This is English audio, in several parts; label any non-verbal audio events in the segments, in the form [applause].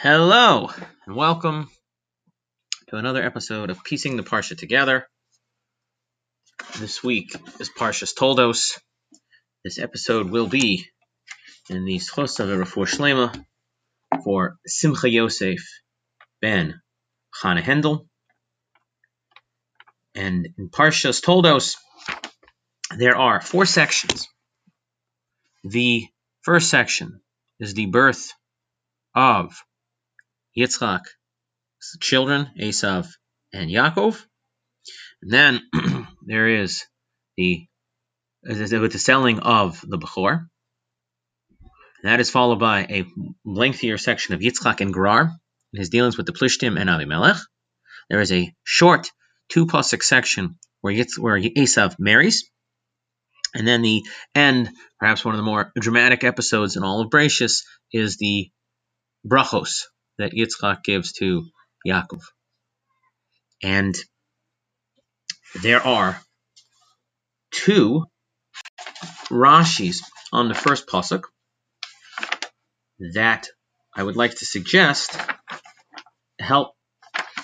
Hello, and welcome to another episode of Piecing the Parsha Together. This week is Parshas Toldos. This episode will be in the zchus of Refuah Shlema for Simcha Yosef ben Chana Hendel. And in Parshas Toldos, there are four sections. The first section is the birth of Yitzchak's children, Esav and Yaakov. And then [clears throat] there is the with the selling of the Bechor. That is followed by a lengthier section of Yitzchak and Gerar, his dealings with the Plishtim and Avimelech. There is a short two pasuk section where Yitz, where Esav marries, and then the end, perhaps one of the more dramatic episodes in all of Bereshis, is the brachos that Yitzchak gives to Yaakov. And there are two Rashis on the first pasuk that I would like to suggest help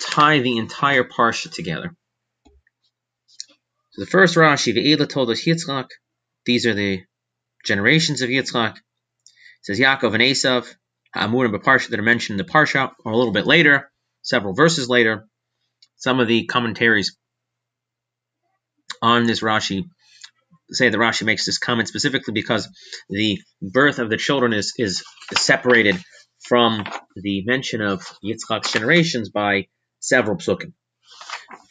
tie the entire parsha together. So the first Rashi, Ve'ela toldos Yitzchak, these are the generations of Yitzchak. It says Yaakov and Esav, Ha'amur and Parsha that are mentioned in the Parsha, or a little bit later, several verses later. Some of the commentaries on this Rashi say that Rashi makes this comment specifically because the birth of the children is, is, separated from the mention of Yitzchak's generations by several psukim.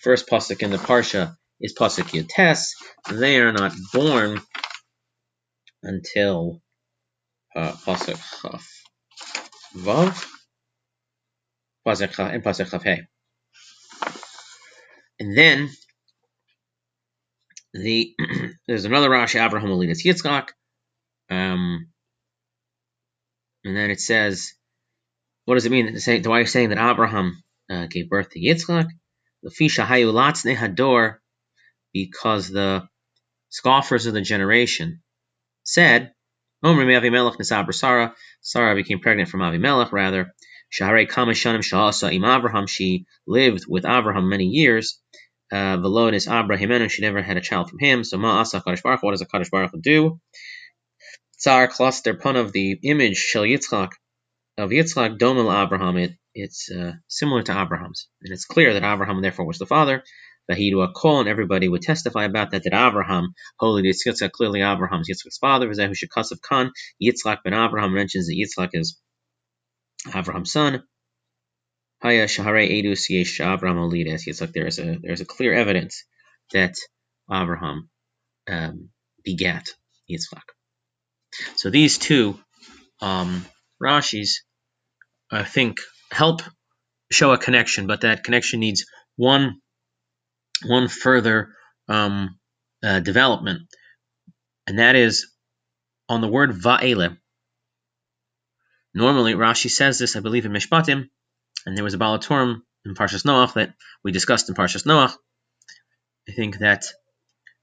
First pasuk in the parsha is pasuk Yotes. They are not born until uh, pasuk Chaf Vav pasuk and pasuk Hey. And then the [clears throat] there's another Rashi Abraham Elidas Yitzchak. Um, and then it says, what does it mean? Why are you saying that Abraham uh, gave birth to Yitzchak? Because the scoffers of the generation said, Sarah, Sarah became pregnant from Avimelech, rather. Shaharei Kamashanim Shahasa Im Abraham, she lived with Abraham many years. Uh, Velonis Abraham, she never had a child from him. So Ma Asa Kadosh Baruch, what does a Kadosh Baruch do? Tsar cluster pun of the image Shel Yitzchak of Yitzchak Domel Abraham. It, it's uh, similar to Abraham's, and it's clear that Abraham therefore was the father. Vahidu Akol, and everybody would testify about that. That Abraham, holy Yitzchak, clearly Abraham's Yitzchak's father. Vazehu Shekasav Khan, Yitzchak ben Abraham mentions that Yitzchak is Abraham's son. Haya Shahare Edus Yesh Abraham Olides. Yitzchak. There is a there is a clear evidence that Abraham um, begat Yitzchak. So these two um, Rashis I think, help show a connection, but that connection needs one one further um, uh, development, and that is on the word va'ele. Normally, Rashi says this, I believe, in Mishpatim, and there was a Baal HaTurim in Parshas Noach that we discussed in Parshas Noach. I think that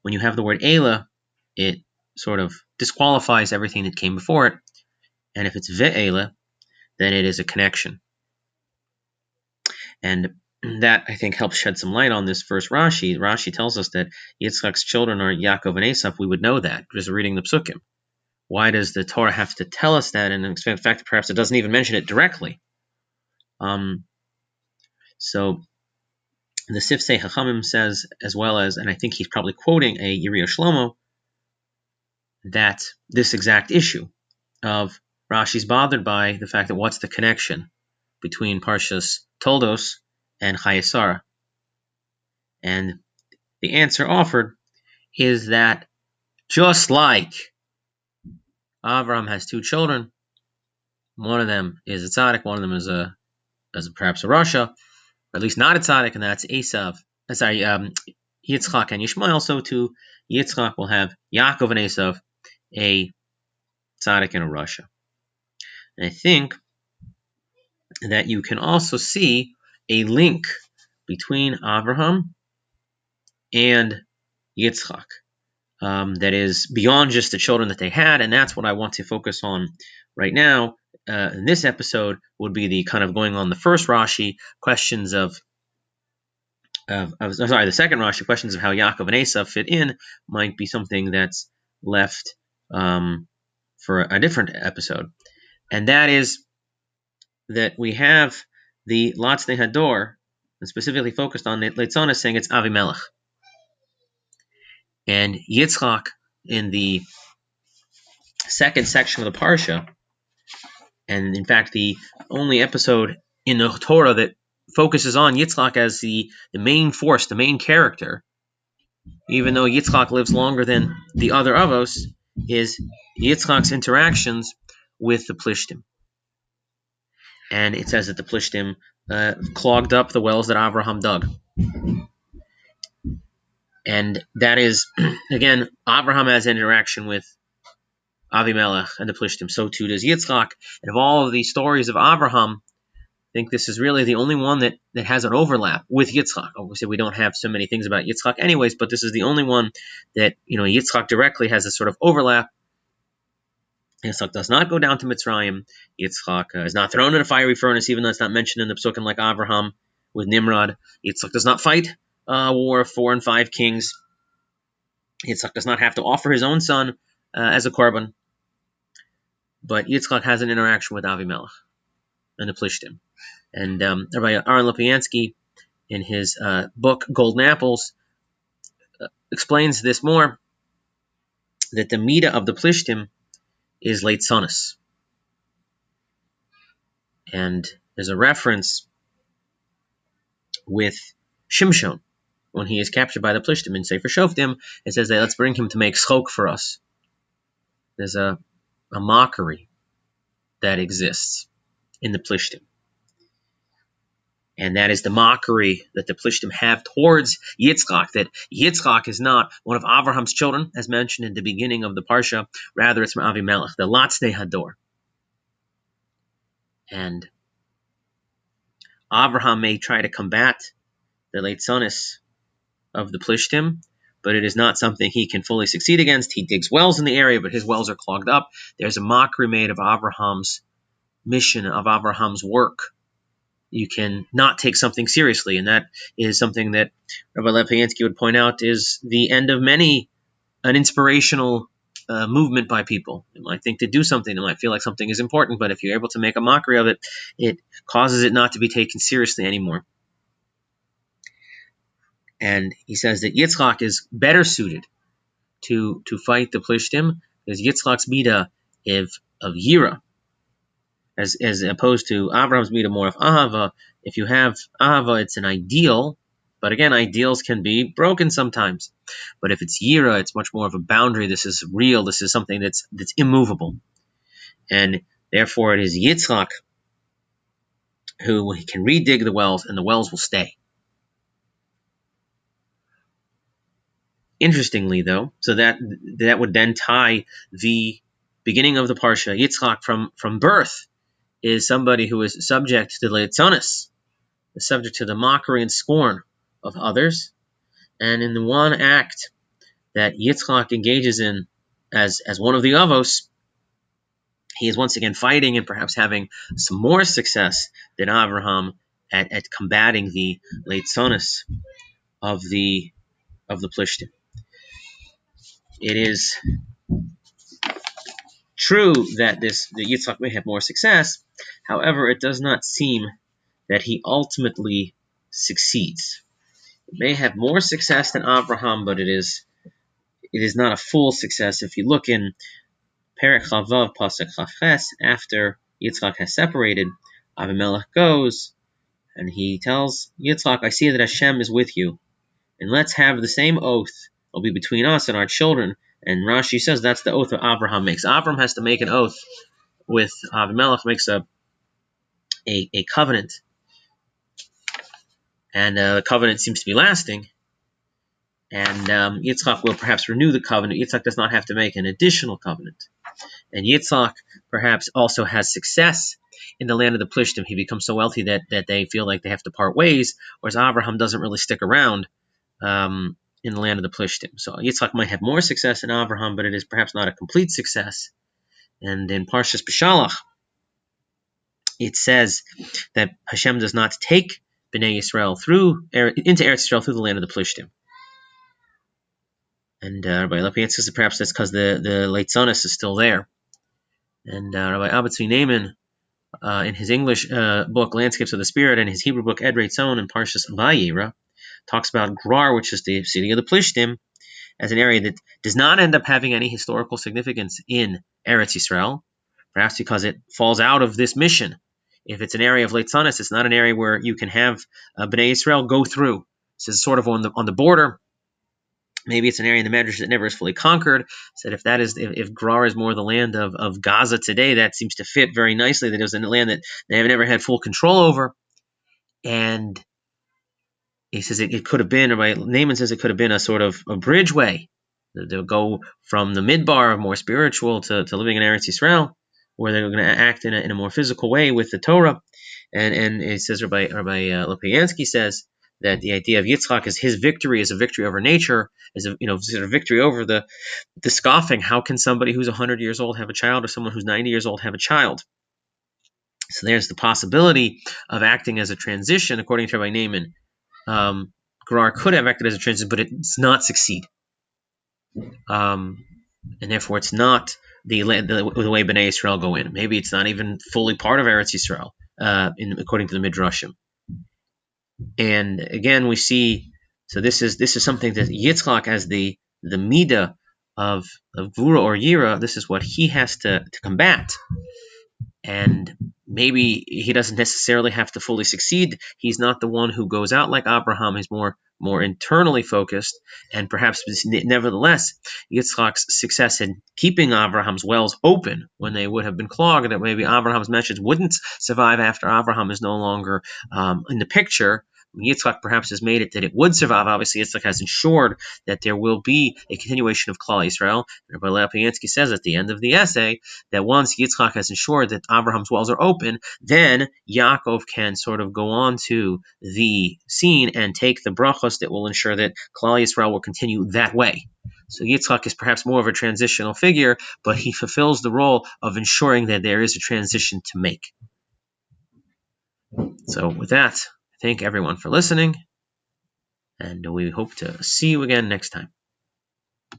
when you have the word Ela, it sort of disqualifies everything that came before it, and if it's ve'ela, then it is a connection. And that I think helps shed some light on this first Rashi. Rashi tells us that Yitzchak's children are Yaakov and Esav. We would know that just reading the psukim. Why does the Torah have to tell us that? And in fact, perhaps it doesn't even mention it directly. Um, so the Sifsei Chachamim says, as well as, and I think he's probably quoting a Yerios Shlomo, that this exact issue of Rashi's bothered by the fact that what's the connection between Parshas Toldos and Chayei Sarah? And the answer offered is that just like Avram has two children, one of them is a tzaddik, one of them is a, is perhaps a Rasha, or at least not a tzaddik, and that's Esav. Uh, sorry, um, Yitzchak and Yishmael. So to Yitzchak will have Yaakov and Esav, a tzaddik and a Rasha. And I think that you can also see a link between Abraham and Yitzchak um, that is beyond just the children that they had, and that's what I want to focus on right now uh, in this episode would be the kind of going on the first Rashi questions of, of, of sorry, the second Rashi questions of how Yaakov and Esav fit in might be something that's left um, for a different episode, and that is that we have the Latzne Hador, and specifically focused on it, Leitzana saying it's Avimelech. And Yitzchak in the second section of the Parsha, and in fact the only episode in the Torah that focuses on Yitzchak as the, the main force, the main character, even though Yitzchak lives longer than the other Avos, is Yitzchak's interactions with the Plishtim. And it says that the Plishtim uh, clogged up the wells that Abraham dug. And that is, [clears throat] again, Abraham has an interaction with Avimelech and the Plishtim. So too does Yitzchak. And of all of these stories of Abraham, I think this is really the only one that, that has an overlap with Yitzchak. Obviously, we don't have so many things about Yitzchak anyways, but this is the only one that, you know, Yitzchak directly has a sort of overlap. Yitzchak does not go down to Mitzrayim. Yitzchak uh, is not thrown in a fiery furnace, even though it's not mentioned in the Psukim like Abraham with Nimrod. Yitzchak does not fight uh, war of four and five kings. Yitzchak does not have to offer his own son uh, as a korban. But Yitzchak has an interaction with Avimelech and the Plishtim. And um, Rabbi Aaron Lopiansky, in his uh, book Golden Apples, uh, explains this more that the Mida of the Plishtim is Leitzonus. And there's a reference with Shimshon when he is captured by the Plishtim in Sefer Shoftim. It says that let's bring him to make schok for us. There's a, a mockery that exists in the Plishtim. And that is the mockery that the Plishtim have towards Yitzchak, that Yitzchak is not one of Abraham's children, as mentioned in the beginning of the Parsha. Rather, it's from Avimelech, the Latzne Hador. And Abraham may try to combat the Leitzonis of the Plishtim, but it is not something he can fully succeed against. He digs wells in the area, but his wells are clogged up. There's a mockery made of Abraham's mission, of Abraham's work. You can not take something seriously, and that is something that Rabbi Lopiansky would point out is the end of many an inspirational uh, movement by people. They might think to do something, they might feel like something is important, but if you're able to make a mockery of it, it causes it not to be taken seriously anymore. And he says that Yitzchak is better suited to to fight the Plishtim because Yitzchak's mida of, of Yira, as, as opposed to ah, mida more of Ahava. If you have Ahava, it's an ideal, but again, ideals can be broken sometimes. But if it's Yira, it's much more of a boundary. This is real. This is something that's that's immovable, and therefore it is Yitzchak who can redig the wells, and the wells will stay. Interestingly, though, so that that would then tie the beginning of the parsha Yitzchak from from birth is somebody who is subject to the Leitzonis, is subject to the mockery and scorn of others, and in the one act that Yitzchak engages in as as one of the avos, he is once again fighting and perhaps having some more success than Abraham at, at combating the Leitzonis of the of the Plishtim it is true that this the Yitzchak may have more success. However, it does not seem that he ultimately succeeds. It may have more success than Abraham, but it is it is not a full success. If you look in Perek Chavav Pasuk Chafes, after Yitzchak has separated, Avimelech goes and he tells Yitzchak, "I see that Hashem is with you, and let's have the same oath It'll be between us and our children. And Rashi says that's the oath that Abraham makes. Abraham has to make an oath with Avimelech, makes a a, a covenant, and uh, the covenant seems to be lasting. And um, Yitzchak will perhaps renew the covenant. Yitzchak does not have to make an additional covenant. And Yitzchak perhaps also has success in the land of the Plishtim. He becomes so wealthy that, that they feel like they have to part ways, whereas Abraham doesn't really stick around. Um, in the land of the Plishtim. So Yitzchak might have more success than Abraham, but it is perhaps not a complete success. And in Parshas Beshalach, it says that Hashem does not take Bnei Israel through into Eretz Israel through the land of the Plishtim. And uh, Rabbi Lopiansky says perhaps that's because the the Leitzonis is still there. And uh, Rabbi Abba Tzvi Neiman, uh, in his English uh, book Landscapes of the Spirit and his Hebrew book Edrei Tzon and Parshas Vayera, talks about Grar, which is the city of the Plishtim, as an area that does not end up having any historical significance in Eretz Yisrael, perhaps because it falls out of this mission. If it's an area of Leitzanis, it's not an area where you can have uh, Bnei Israel go through. This is sort of on the on the border. Maybe it's an area in the Medrash that never is fully conquered. Said if that is if, if Gerar is more the land of, of Gaza today, that seems to fit very nicely. That it was a land that they have never had full control over. And he says it, it could have been, or Neiman says it could have been a sort of a bridgeway They'll go from the midbar of more spiritual to, to living in Eretz Yisrael, where they're going to act in a, in a more physical way with the Torah. And and it says Rabbi Rabbi uh, Lopiansky says that the idea of Yitzchak is his victory is a victory over nature, is a you know sort of victory over the the scoffing. How can somebody who's 100 years old have a child, or someone who's 90 years old have a child? So there's the possibility of acting as a transition, according to Rabbi Neiman. Um, Gerar could have acted as a transition, but it does not succeed um, and therefore it's not the, the, the way Bnei Israel go in. Maybe it's not even fully part of Eretz Yisrael, uh, in, according to the Midrashim. And again, we see so this is this is something that Yitzchak as the the midah of of Gvura or Yira. This is what he has to to combat. And maybe he doesn't necessarily have to fully succeed. He's not the one who goes out like Abraham. He's more more internally focused, and perhaps nevertheless, Yitzchak's success in keeping Abraham's wells open when they would have been clogged, that maybe Abraham's message wouldn't survive after Abraham is no longer um, in the picture, Yitzchak perhaps has made it that it would survive. Obviously, Yitzchak has ensured that there will be a continuation of Klal Yisrael. Rabbi Lopiansky says at the end of the essay that once Yitzchak has ensured that Abraham's wells are open, then Yaakov can sort of go on to the scene and take the brachos that will ensure that Klal Yisrael will continue that way. So Yitzchak is perhaps more of a transitional figure, but he fulfills the role of ensuring that there is a transition to make. So with that, thank everyone for listening, and we hope to see you again next time.